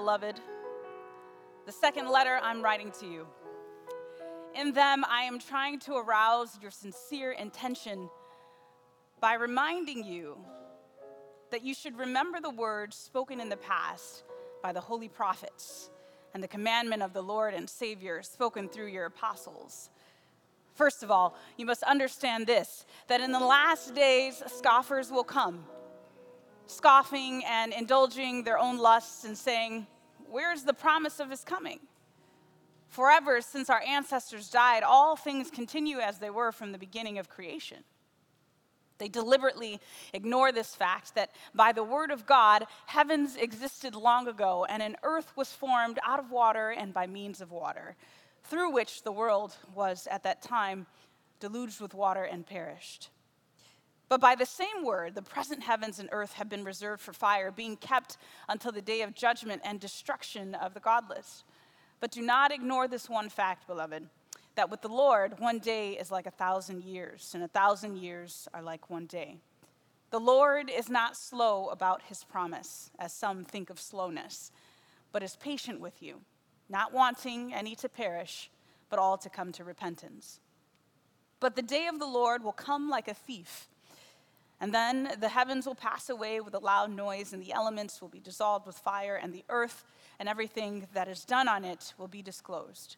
beloved, the second letter I'm writing to you. In them, I am trying to arouse your sincere intention by reminding you that you should remember the words spoken in the past by the holy prophets and the commandment of the Lord and Savior spoken through your apostles. First of all, you must understand this that in the last days, scoffers will come, scoffing and indulging their own lusts and saying, Where's the promise of his coming? Forever since our ancestors died, all things continue as they were from the beginning of creation. They deliberately ignore this fact that by the word of God, heavens existed long ago, and an earth was formed out of water and by means of water, through which the world was at that time deluged with water and perished. But by the same word, the present heavens and earth have been reserved for fire, being kept until the day of judgment and destruction of the godless. But do not ignore this one fact, beloved that with the Lord, one day is like a thousand years, and a thousand years are like one day. The Lord is not slow about his promise, as some think of slowness, but is patient with you, not wanting any to perish, but all to come to repentance. But the day of the Lord will come like a thief. And then the heavens will pass away with a loud noise, and the elements will be dissolved with fire, and the earth and everything that is done on it will be disclosed.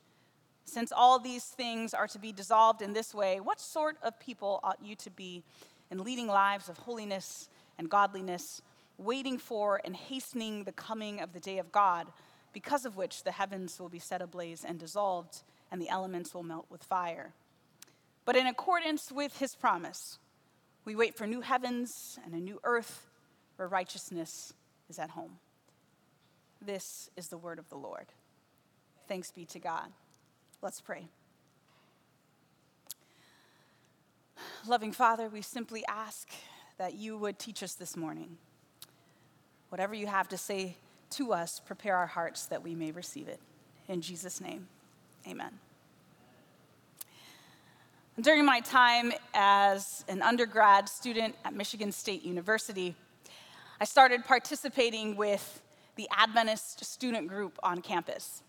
Since all these things are to be dissolved in this way, what sort of people ought you to be in leading lives of holiness and godliness, waiting for and hastening the coming of the day of God, because of which the heavens will be set ablaze and dissolved, and the elements will melt with fire? But in accordance with his promise, we wait for new heavens and a new earth where righteousness is at home. This is the word of the Lord. Thanks be to God. Let's pray. Loving Father, we simply ask that you would teach us this morning. Whatever you have to say to us, prepare our hearts that we may receive it. In Jesus' name, amen. During my time as an undergrad student at Michigan State University, I started participating with the Adventist student group on campus.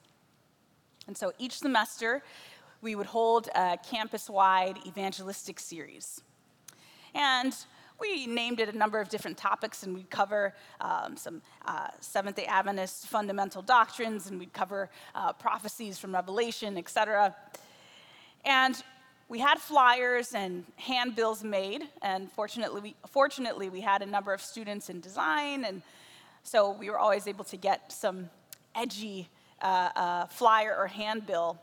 And so each semester, we would hold a campus wide evangelistic series. And we named it a number of different topics, and we'd cover um, some uh, Seventh day Adventist fundamental doctrines, and we'd cover uh, prophecies from Revelation, et cetera. And we had flyers and handbills made, and fortunately we, fortunately, we had a number of students in design, and so we were always able to get some edgy uh, uh, flyer or handbill.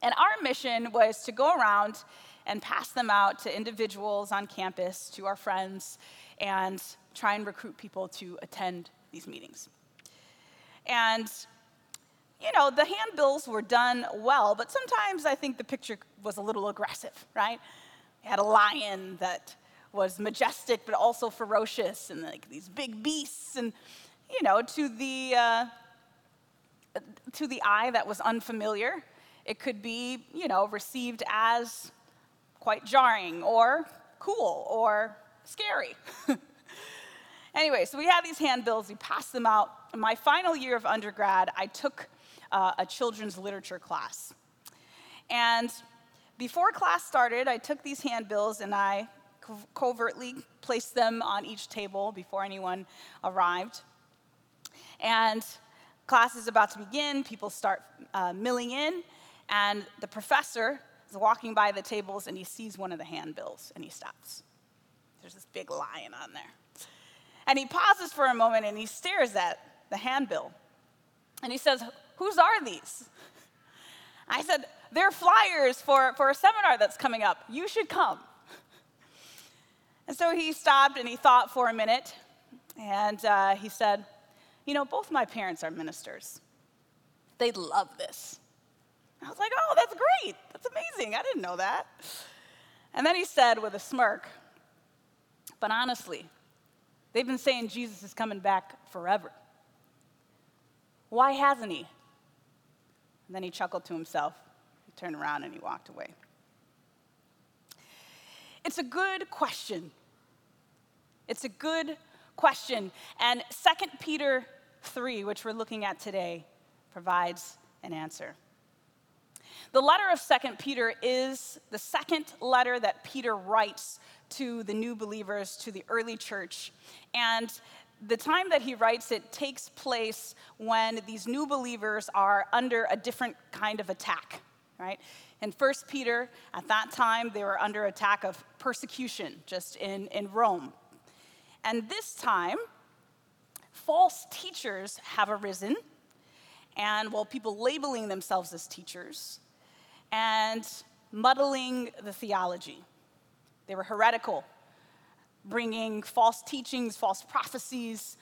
And our mission was to go around and pass them out to individuals on campus, to our friends, and try and recruit people to attend these meetings. And, you know, the handbills were done well, but sometimes I think the picture was a little aggressive, right? We had a lion that was majestic but also ferocious, and like these big beasts, and, you know, to the, uh, to the eye that was unfamiliar. It could be, you know, received as quite jarring or cool or scary. anyway, so we had these handbills, we passed them out. In my final year of undergrad, I took uh, a children's literature class. And before class started, I took these handbills and I co- covertly placed them on each table before anyone arrived. And Class is about to begin, people start uh, milling in, and the professor is walking by the tables and he sees one of the handbills and he stops. There's this big lion on there. And he pauses for a moment and he stares at the handbill. And he says, Whose are these? I said, They're flyers for, for a seminar that's coming up. You should come. And so he stopped and he thought for a minute. And uh, he said, you know, both my parents are ministers. They love this. I was like, oh, that's great. That's amazing. I didn't know that. And then he said with a smirk, but honestly, they've been saying Jesus is coming back forever. Why hasn't he? And then he chuckled to himself. He turned around and he walked away. It's a good question. It's a good question. And 2 Peter 3, which we're looking at today, provides an answer. The letter of 2nd Peter is the second letter that Peter writes to the new believers, to the early church. And the time that he writes it takes place when these new believers are under a different kind of attack, right? In 1 Peter, at that time, they were under attack of persecution just in, in Rome. And this time, false teachers have arisen, and well, people labeling themselves as teachers and muddling the theology. They were heretical, bringing false teachings, false prophecies,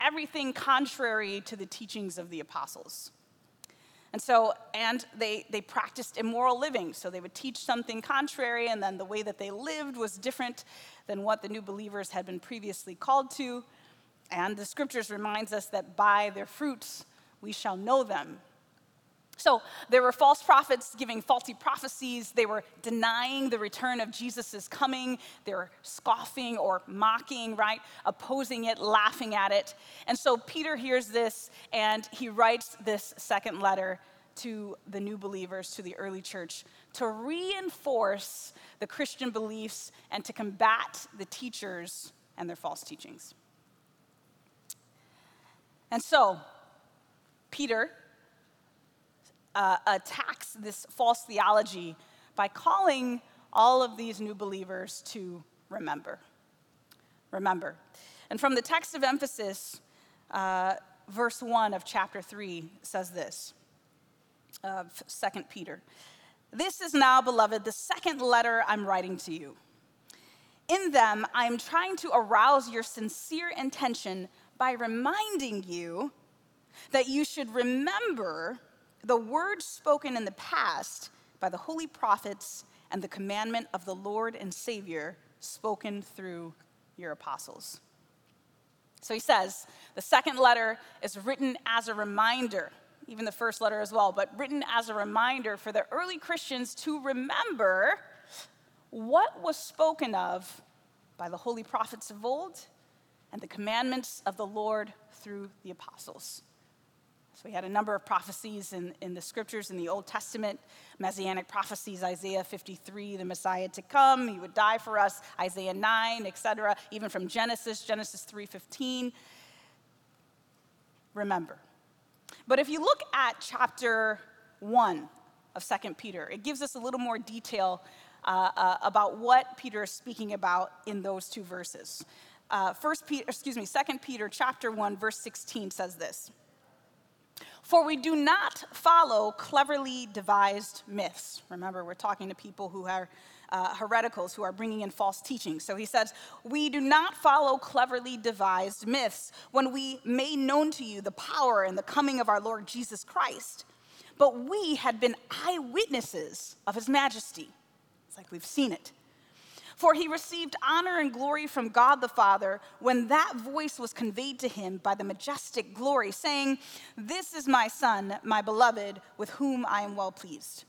everything contrary to the teachings of the apostles. And so, and they, they practiced immoral living. So they would teach something contrary, and then the way that they lived was different than what the new believers had been previously called to. And the scriptures reminds us that by their fruits we shall know them. So there were false prophets giving faulty prophecies. They were denying the return of Jesus' coming. They were scoffing or mocking, right? Opposing it, laughing at it. And so Peter hears this and he writes this second letter to the new believers, to the early church, to reinforce the Christian beliefs and to combat the teachers and their false teachings. And so, Peter uh, attacks this false theology by calling all of these new believers to remember. Remember. And from the text of emphasis, uh, verse 1 of chapter 3 says this of 2 Peter. This is now, beloved, the second letter I'm writing to you. In them, I am trying to arouse your sincere intention by reminding you that you should remember the words spoken in the past by the holy prophets and the commandment of the Lord and Savior spoken through your apostles. So he says, the second letter is written as a reminder, even the first letter as well, but written as a reminder for the early Christians to remember what was spoken of by the holy prophets of old and the commandments of the Lord through the apostles. We had a number of prophecies in, in the scriptures in the Old Testament, messianic prophecies, Isaiah 53, the Messiah to come, he would die for us, Isaiah 9, etc., even from Genesis, Genesis 3:15. Remember. But if you look at chapter 1 of 2 Peter, it gives us a little more detail uh, uh, about what Peter is speaking about in those two verses. Uh, First Peter, excuse me, 2 Peter chapter 1, verse 16 says this. For we do not follow cleverly devised myths. Remember, we're talking to people who are uh, hereticals, who are bringing in false teachings. So he says, We do not follow cleverly devised myths when we made known to you the power and the coming of our Lord Jesus Christ. But we had been eyewitnesses of his majesty. It's like we've seen it. For he received honor and glory from God the Father when that voice was conveyed to him by the majestic glory, saying, This is my Son, my beloved, with whom I am well pleased.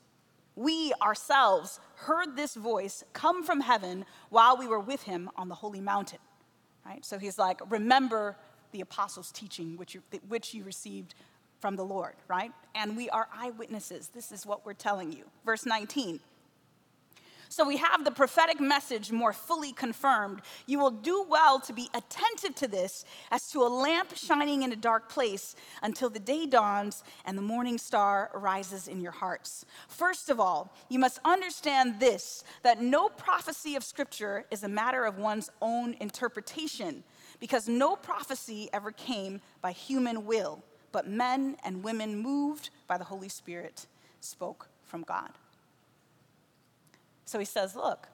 We ourselves heard this voice come from heaven while we were with him on the holy mountain. Right? So he's like, Remember the apostles' teaching, which you, which you received from the Lord, right? And we are eyewitnesses. This is what we're telling you. Verse 19. So we have the prophetic message more fully confirmed. You will do well to be attentive to this as to a lamp shining in a dark place until the day dawns and the morning star rises in your hearts. First of all, you must understand this that no prophecy of Scripture is a matter of one's own interpretation, because no prophecy ever came by human will, but men and women moved by the Holy Spirit spoke from God. So he says, Look,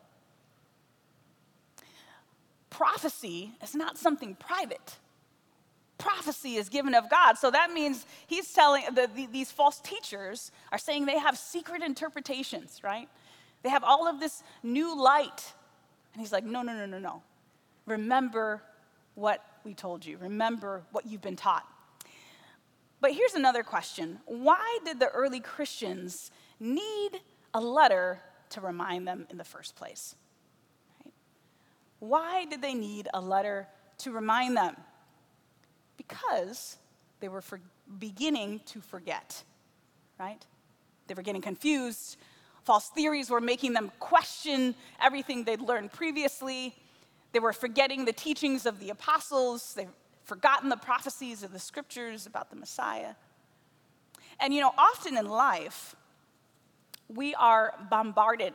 prophecy is not something private. Prophecy is given of God. So that means he's telling the, the, these false teachers are saying they have secret interpretations, right? They have all of this new light. And he's like, no, no, no, no, no. Remember what we told you. Remember what you've been taught. But here's another question Why did the early Christians need a letter to remind them in the first place? Right? Why did they need a letter to remind them? Because they were for beginning to forget, right? They were getting confused. False theories were making them question everything they'd learned previously. They were forgetting the teachings of the apostles. They'd forgotten the prophecies of the scriptures about the Messiah. And you know, often in life, we are bombarded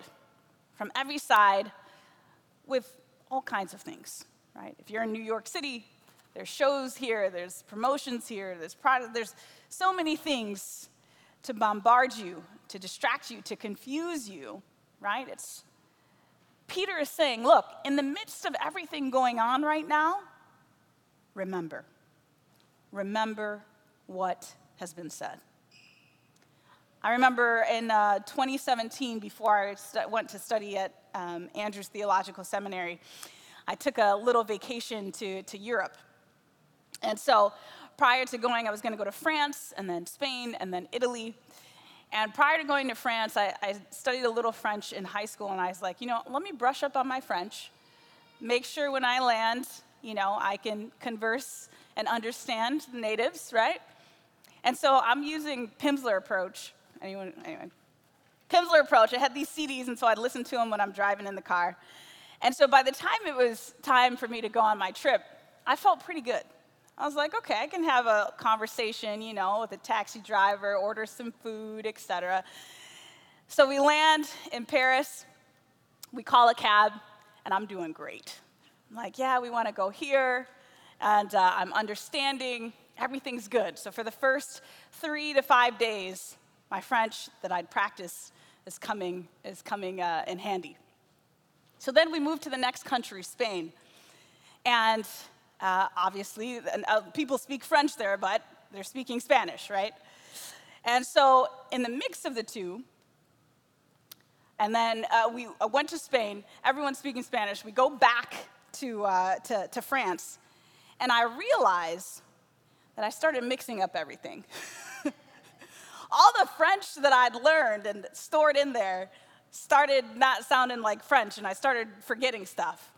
from every side with all kinds of things, right? If you're in New York City, there's shows here, there's promotions here, there's product, there's so many things to bombard you, to distract you, to confuse you, right? It's Peter is saying, look, in the midst of everything going on right now, remember. Remember what has been said. I remember in uh, 2017, before I st- went to study at um, Andrews Theological Seminary, I took a little vacation to, to Europe. And so prior to going, I was going to go to France and then Spain and then Italy. And prior to going to France, I, I, studied a little French in high school, and I was like, you know, let me brush up on my French, make sure when I land, you know, I can converse and understand the natives, right? And so I'm using Pimsleur approach Anyone? Anyway. Pimsleur approach. I had these CDs, and so I'd listen to them when I'm driving in the car. And so by the time it was time for me to go on my trip, I felt pretty good. I was like, okay, I can have a conversation, you know, with a taxi driver, order some food, etc. So we land in Paris. We call a cab, and I'm doing great. I'm like, yeah, we want to go here, and uh, I'm understanding. Everything's good. So for the first three to five days, my French that I'd practiced is coming, is coming uh, in handy. So then we moved to the next country, Spain. And uh, obviously, uh, people speak French there, but they're speaking Spanish, right? And so, in the mix of the two, and then uh, we uh, went to Spain, everyone's speaking Spanish. We go back to, uh, to, to France, and I realize that I started mixing up everything. all the French that I'd learned and stored in there started not sounding like French, and I started forgetting stuff.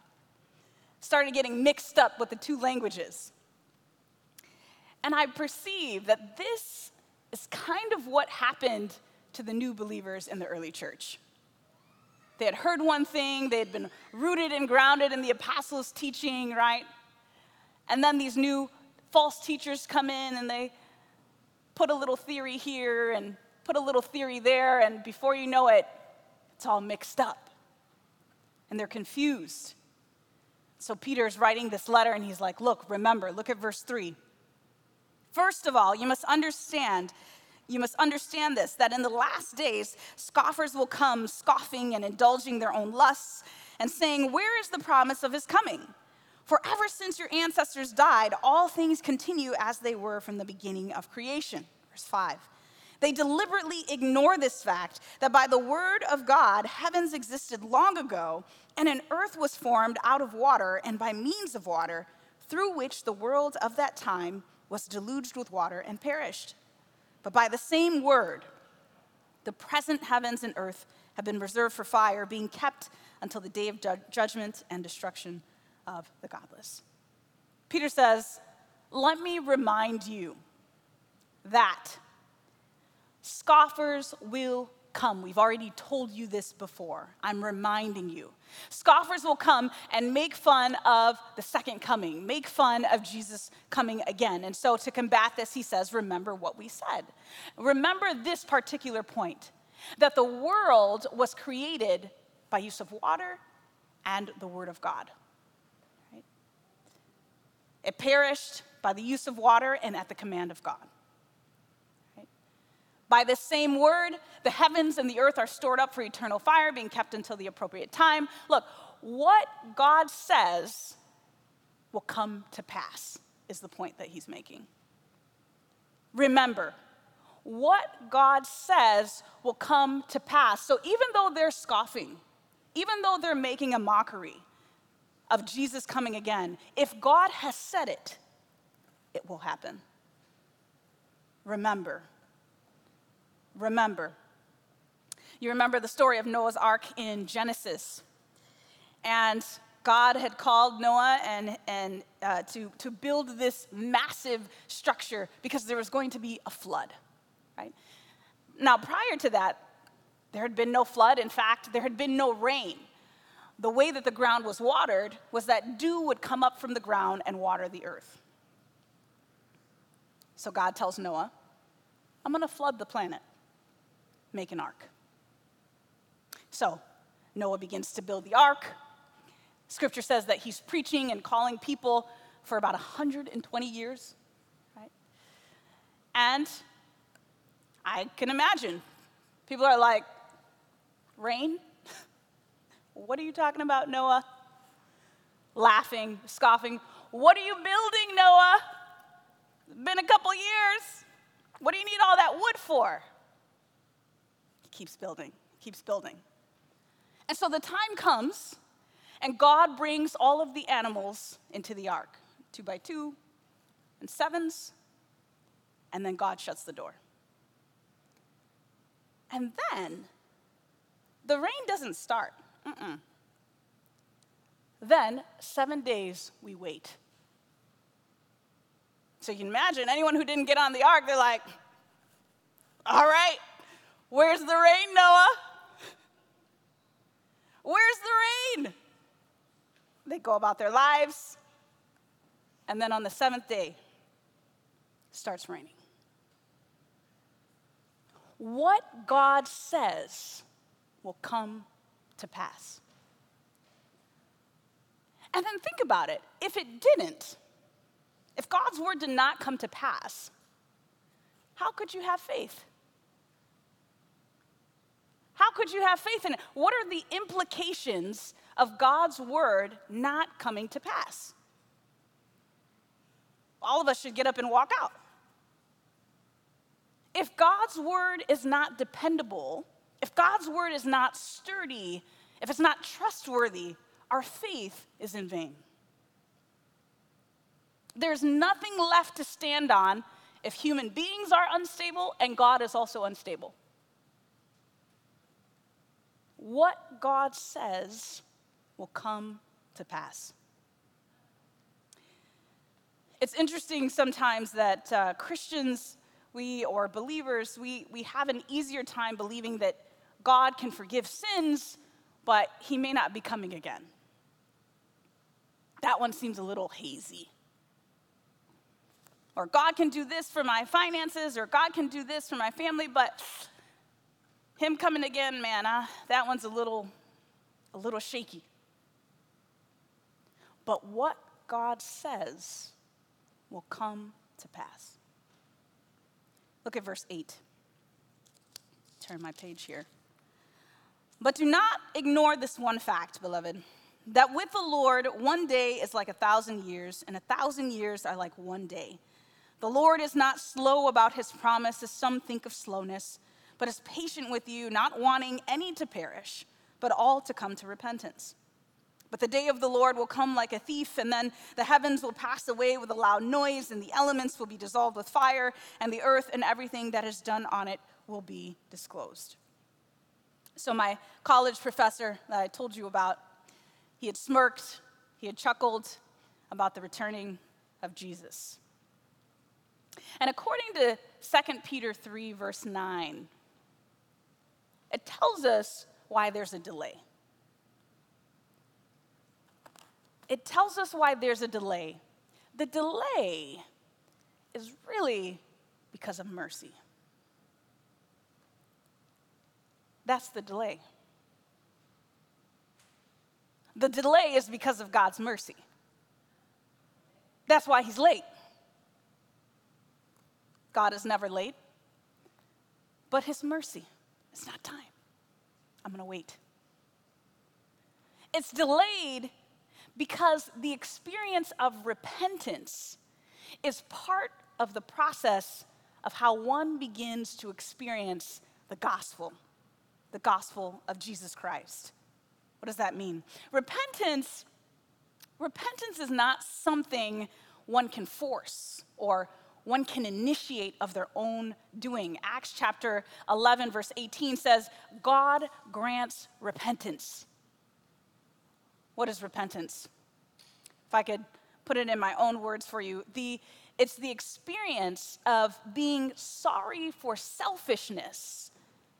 Started getting mixed up with the two languages. And I perceive that this is kind of what happened to the new believers in the early church. They had heard one thing, they had been rooted and grounded in the apostles' teaching, right? And then these new false teachers come in and they put a little theory here and put a little theory there, and before you know it, it's all mixed up. And they're confused. So Peter's writing this letter, and he's like, Look, remember, look at verse 3. First of all, you must understand. You must understand this that in the last days, scoffers will come, scoffing and indulging their own lusts, and saying, Where is the promise of his coming? For ever since your ancestors died, all things continue as they were from the beginning of creation. Verse 5. They deliberately ignore this fact that by the word of God, heavens existed long ago, and an earth was formed out of water and by means of water, through which the world of that time was deluged with water and perished. But by the same word, the present heavens and earth have been reserved for fire, being kept until the day of judgment and destruction of the godless. Peter says, Let me remind you that scoffers will come. We've already told you this before. I'm reminding you. Scoffers will come and make fun of the second coming, make fun of Jesus coming again. And so, to combat this, he says, Remember what we said. Remember this particular point that the world was created by use of water and the Word of God. It perished by the use of water and at the command of God. By the same word, the heavens and the earth are stored up for eternal fire, being kept until the appropriate time. Look, what God says will come to pass, is the point that he's making. Remember, what God says will come to pass. So even though they're scoffing, even though they're making a mockery, of Jesus coming again. If God has said it, it will happen. Remember. Remember. You remember the story of Noah's Ark in Genesis. And God had called Noah and, and uh, to, to build this massive structure because there was going to be a flood, right? Now, prior to that, there had been no flood. In fact, there had been no rain. The way that the ground was watered was that dew would come up from the ground and water the earth. So God tells Noah, I'm going to flood the planet, make an ark. So Noah begins to build the ark. Scripture says that he's preaching and calling people for about 120 years, right? And I can imagine people are like, Rain? What are you talking about, Noah? Laughing, scoffing. What are you building, Noah? It's been a couple years. What do you need all that wood for? He keeps building, keeps building. And so the time comes, and God brings all of the animals into the ark two by two and sevens, and then God shuts the door. And then the rain doesn't start. Mm-mm. Then, seven days, we wait. So you can imagine anyone who didn't get on the ark, they're like, all right, where's the rain, Noah? Where's the rain? They go about their lives. And then on the seventh day, starts raining. What God says will come to pass. And then think about it. If it didn't, if God's word did not come to pass, how could you have faith? How could you have faith in it? What are the implications of God's word not coming to pass? All of us should get up and walk out. If God's word is not dependable, if God's word is not sturdy, if it's not trustworthy, our faith is in vain. There's nothing left to stand on if human beings are unstable and God is also unstable. What God says will come to pass. It's interesting sometimes that uh, Christians, we or believers, we, we have an easier time believing that God can forgive sins, but he may not be coming again. That one seems a little hazy. Or God can do this for my finances, or God can do this for my family, but him coming again, man, uh, that one's a little, a little shaky. But what God says will come to pass. Look at verse 8. Turn my page here. But do not ignore this one fact, beloved, that with the Lord, one day is like a thousand years, and a thousand years are like one day. The Lord is not slow about his promise, as some think of slowness, but is patient with you, not wanting any to perish, but all to come to repentance. But the day of the Lord will come like a thief, and then the heavens will pass away with a loud noise, and the elements will be dissolved with fire, and the earth and everything that is done on it will be disclosed. So, my college professor that I told you about, he had smirked, he had chuckled about the returning of Jesus. And according to 2 Peter 3, verse 9, it tells us why there's a delay. It tells us why there's a delay. The delay is really because of mercy. That's the delay. The delay is because of God's mercy. That's why he's late. God is never late, but his mercy, it's not time. I'm going to wait. It's delayed because the experience of repentance is part of the process of how one begins to experience the gospel the gospel of Jesus Christ. What does that mean? Repentance, repentance is not something one can force or one can initiate of their own doing. Acts chapter 11, verse 18 says, God grants repentance. What is repentance? If I could put it in my own words for you, the, it's the experience of being sorry for selfishness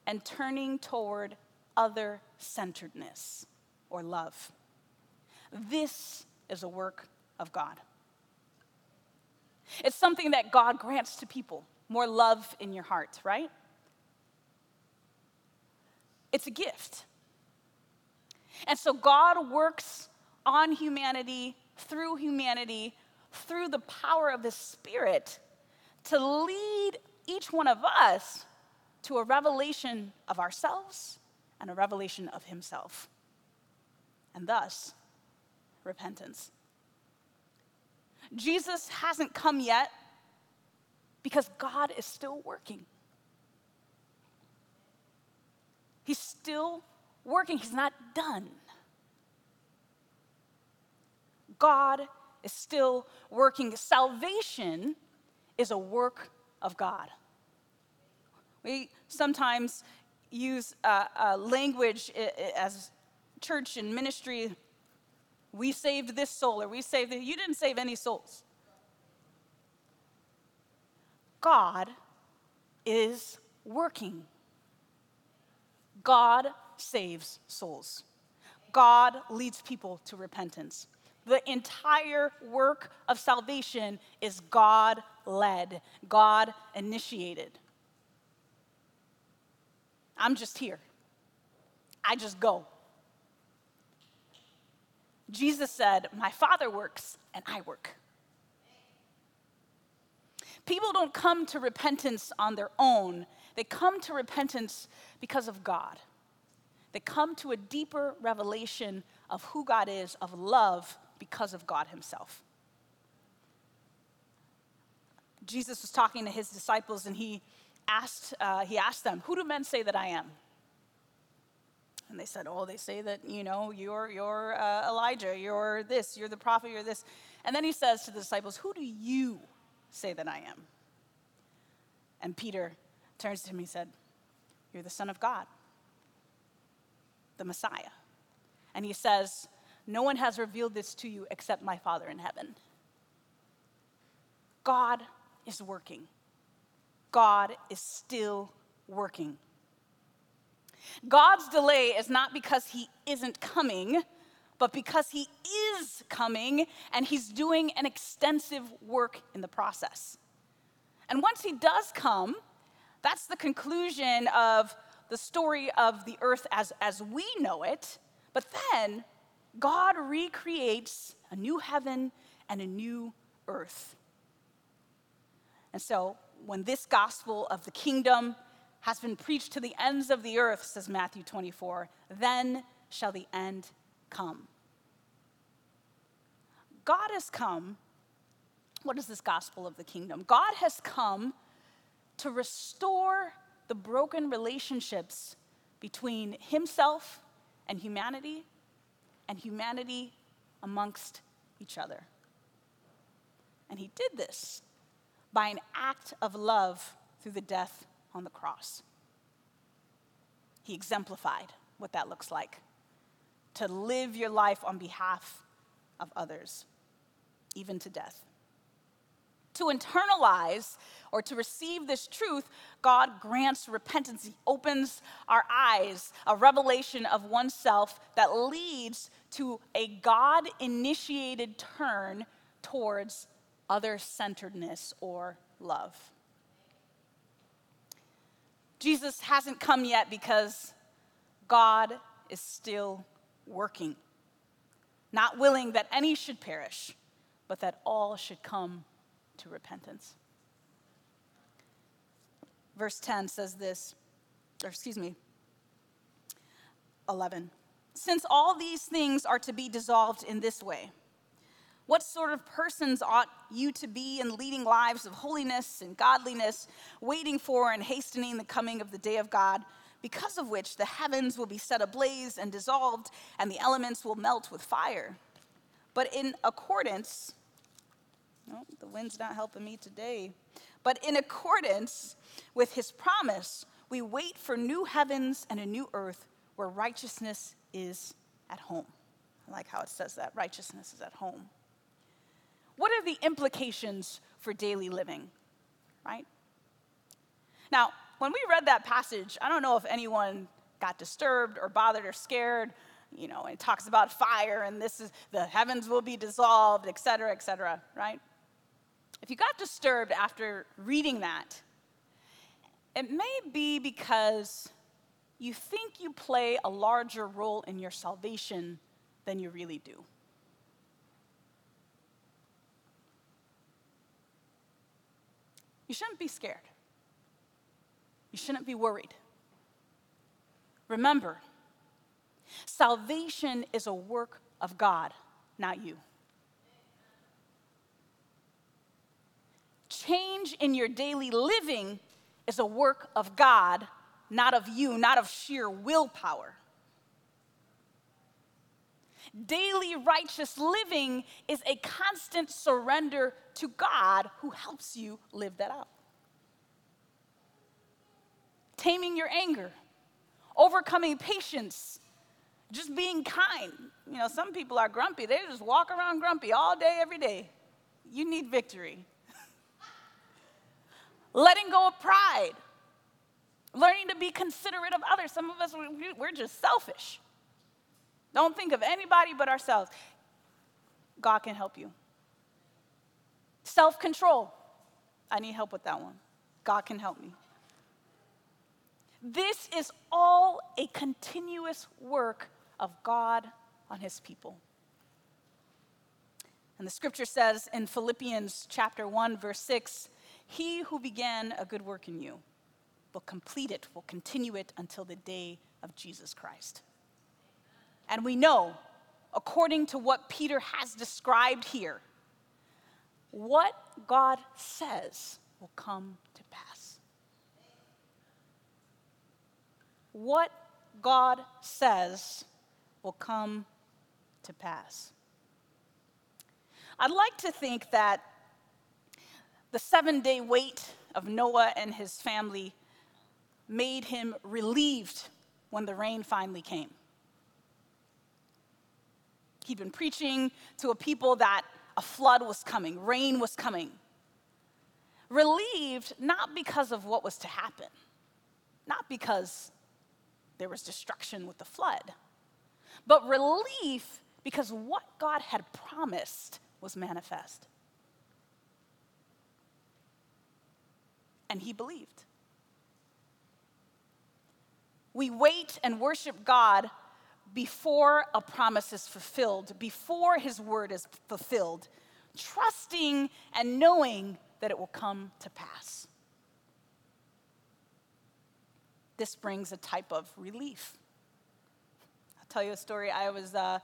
and turning toward other centeredness or love. This is a work of God. It's something that God grants to people more love in your heart, right? It's a gift. And so God works on humanity, through humanity, through the power of the Spirit to lead each one of us to a revelation of ourselves and a revelation of Himself. And thus, repentance. Jesus hasn't come yet because God is still working. He's still working, He's not done. God is still working. Salvation is a work of God. We sometimes use uh, uh, language as church and ministry. We saved this soul, or we saved the, you didn't save any souls. God is working. God saves souls. God leads people to repentance. The entire work of salvation is God led, God initiated. I'm just here. I just go. Jesus said, My Father works and I work. People don't come to repentance on their own, they come to repentance because of God. They come to a deeper revelation of who God is, of love, because of God Himself. Jesus was talking to his disciples and he asked, uh, he asked them, Who do men say that I am? And they said, Oh, they say that, you know, you're, you're uh, Elijah, you're this, you're the prophet, you're this. And then he says to the disciples, Who do you say that I am? And Peter turns to him and said, You're the Son of God, the Messiah. And he says, No one has revealed this to you except my Father in heaven. God is working. God is still working. God's delay is not because he isn't coming, but because he is coming and he's doing an extensive work in the process. And once he does come, that's the conclusion of the story of the earth as, as we know it. But then God recreates a new heaven and a new earth. And so, when this gospel of the kingdom has been preached to the ends of the earth, says Matthew 24, then shall the end come. God has come. What is this gospel of the kingdom? God has come to restore the broken relationships between himself and humanity, and humanity amongst each other. And he did this by an act of love through the death on the cross. He exemplified what that looks like to live your life on behalf of others, even to death. To internalize or to receive this truth, God grants repentance. He opens our eyes, a revelation of oneself that leads to a God initiated turn towards other centeredness or love. Jesus hasn't come yet because God is still working, not willing that any should perish, but that all should come to repentance. Verse 10 says this, or excuse me, 11. Since all these things are to be dissolved in this way, what sort of persons ought you to be in leading lives of holiness and godliness, waiting for and hastening the coming of the day of God, because of which the heavens will be set ablaze and dissolved, and the elements will melt with fire? But in accordance, the wind's not helping me today, but in accordance with his promise, we wait for new heavens and a new earth where righteousness is at home. I like how it says that righteousness is at home. What are the implications for daily living, right? Now, when we read that passage, I don't know if anyone got disturbed or bothered or scared. You know, it talks about fire and this is the heavens will be dissolved, et cetera, et cetera, right? If you got disturbed after reading that, it may be because you think you play a larger role in your salvation than you really do. You shouldn't be scared. You shouldn't be worried. Remember, salvation is a work of God, not you. Change in your daily living is a work of God, not of you, not of sheer willpower. Daily righteous living is a constant surrender to God who helps you live that out. Taming your anger, overcoming patience, just being kind. You know, some people are grumpy, they just walk around grumpy all day, every day. You need victory. Letting go of pride, learning to be considerate of others. Some of us, we're just selfish. Don't think of anybody but ourselves. God can help you. Self control. I need help with that one. God can help me. This is all a continuous work of God on his people. And the scripture says in Philippians chapter 1 verse 6, he who began a good work in you will complete it, will continue it until the day of Jesus Christ. And we know, according to what Peter has described here, what God says will come to pass. What God says will come to pass. I'd like to think that the seven day wait of Noah and his family made him relieved when the rain finally came. He'd been preaching to a people that a flood was coming, rain was coming. Relieved not because of what was to happen, not because there was destruction with the flood, but relief because what God had promised was manifest. And he believed. We wait and worship God before a promise is fulfilled, before his word is fulfilled, trusting and knowing that it will come to pass. This brings a type of relief. I'll tell you a story. I was, uh,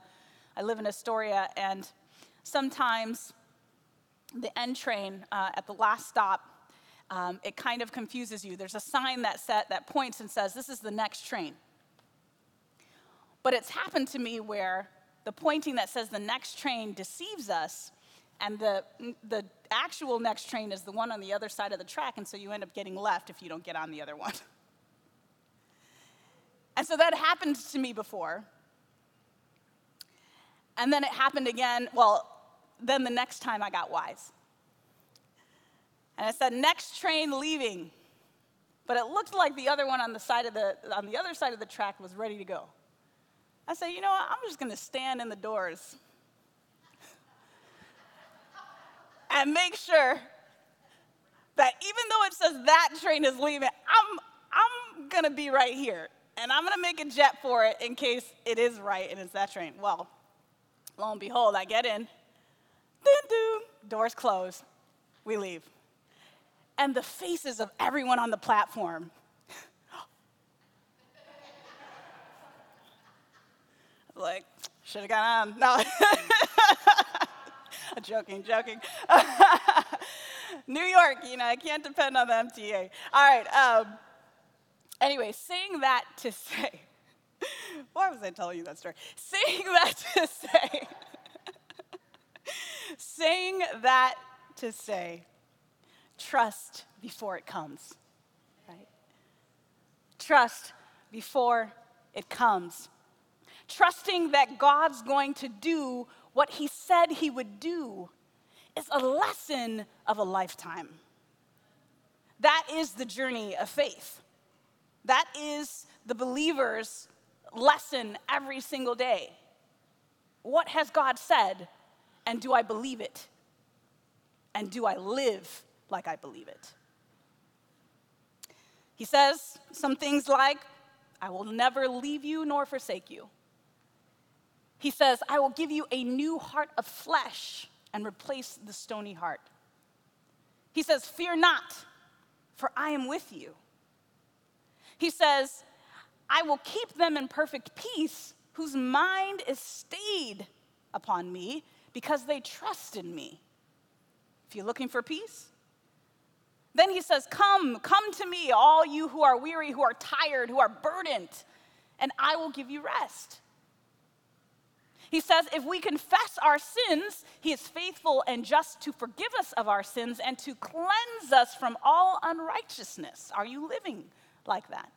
I live in Astoria, and sometimes the N train uh, at the last stop, um, it kind of confuses you. There's a sign that set that points and says, "This is the next train." But it's happened to me where the pointing that says the next train deceives us, and the, the actual next train is the one on the other side of the track, and so you end up getting left if you don't get on the other one. and so that happened to me before. And then it happened again, well, then the next time I got wise. And it said, next train leaving. But it looked like the other one on the side of the on the other side of the track was ready to go. I said, you know what? I'm just going to stand in the doors and make sure that even though it says that train is leaving, I'm, I'm going to be right here. And I'm going to make a jet for it in case it is right and it's that train. Well, lo and behold, I get in. Doo doo. Doors close. We leave. And the faces of everyone on the platform like, should have gone on. No. joking, joking. New York, you know, I can't depend on the MTA. All right. Um, anyway, saying that to say, why was I telling you that story? Saying that to say, saying that to say, trust before it comes, right? Trust before it comes. trusting that God's going to do what he said he would do, is a lesson of a lifetime. That is the journey of faith. That is the believer's lesson every single day. What has God said, and do I believe it? And do I live like I believe it? He says some things like, I will never leave you nor forsake you. He says, I will give you a new heart of flesh and replace the stony heart. He says, Fear not, for I am with you. He says, I will keep them in perfect peace whose mind is stayed upon me because they trust in me. If you're looking for peace, then he says, Come, come to me, all you who are weary, who are tired, who are burdened, and I will give you rest. He says, If we confess our sins, he is faithful and just to forgive us of our sins and to cleanse us from all unrighteousness. Are you living like that?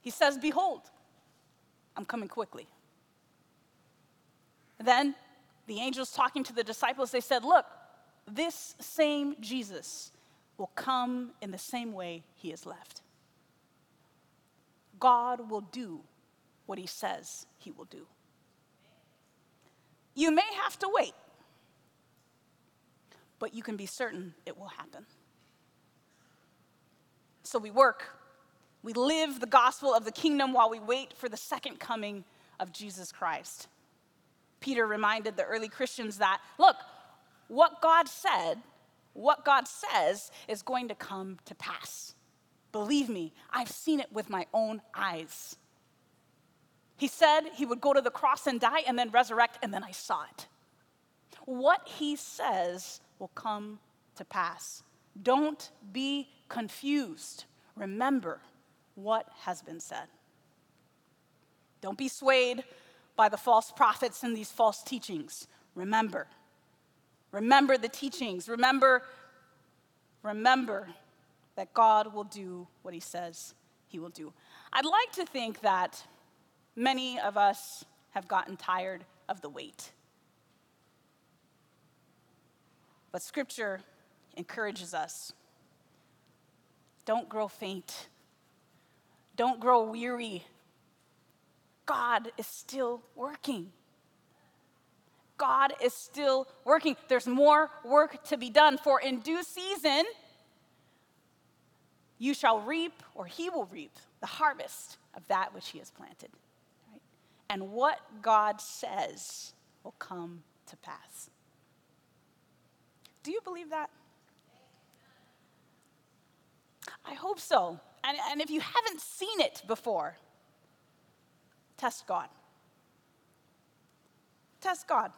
He says, Behold, I'm coming quickly. Then the angels talking to the disciples, they said, Look, this same Jesus will come in the same way he has left. God will do what he says he will do. You may have to wait, but you can be certain it will happen. So we work, we live the gospel of the kingdom while we wait for the second coming of Jesus Christ. Peter reminded the early Christians that, look, what God said, what God says is going to come to pass. Believe me, I've seen it with my own eyes. He said he would go to the cross and die and then resurrect, and then I saw it. What he says will come to pass. Don't be confused. Remember what has been said. Don't be swayed by the false prophets and these false teachings. Remember, Remember the teachings. Remember, remember that God will do what he says he will do. I'd like to think that many of us have gotten tired of the wait. But scripture encourages us don't grow faint, don't grow weary. God is still working. God is still working. There's more work to be done, for in due season, you shall reap, or he will reap, the harvest of that which he has planted. Right? And what God says will come to pass. Do you believe that? I hope so. And, and if you haven't seen it before, test God. Test God.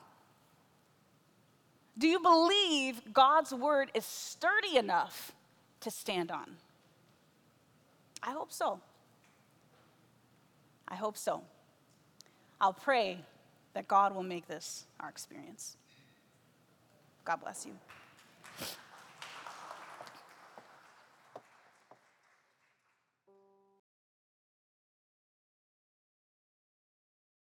Do you believe God's word is sturdy enough to stand on? I hope so. I hope so. I'll pray that God will make this our experience. God bless you.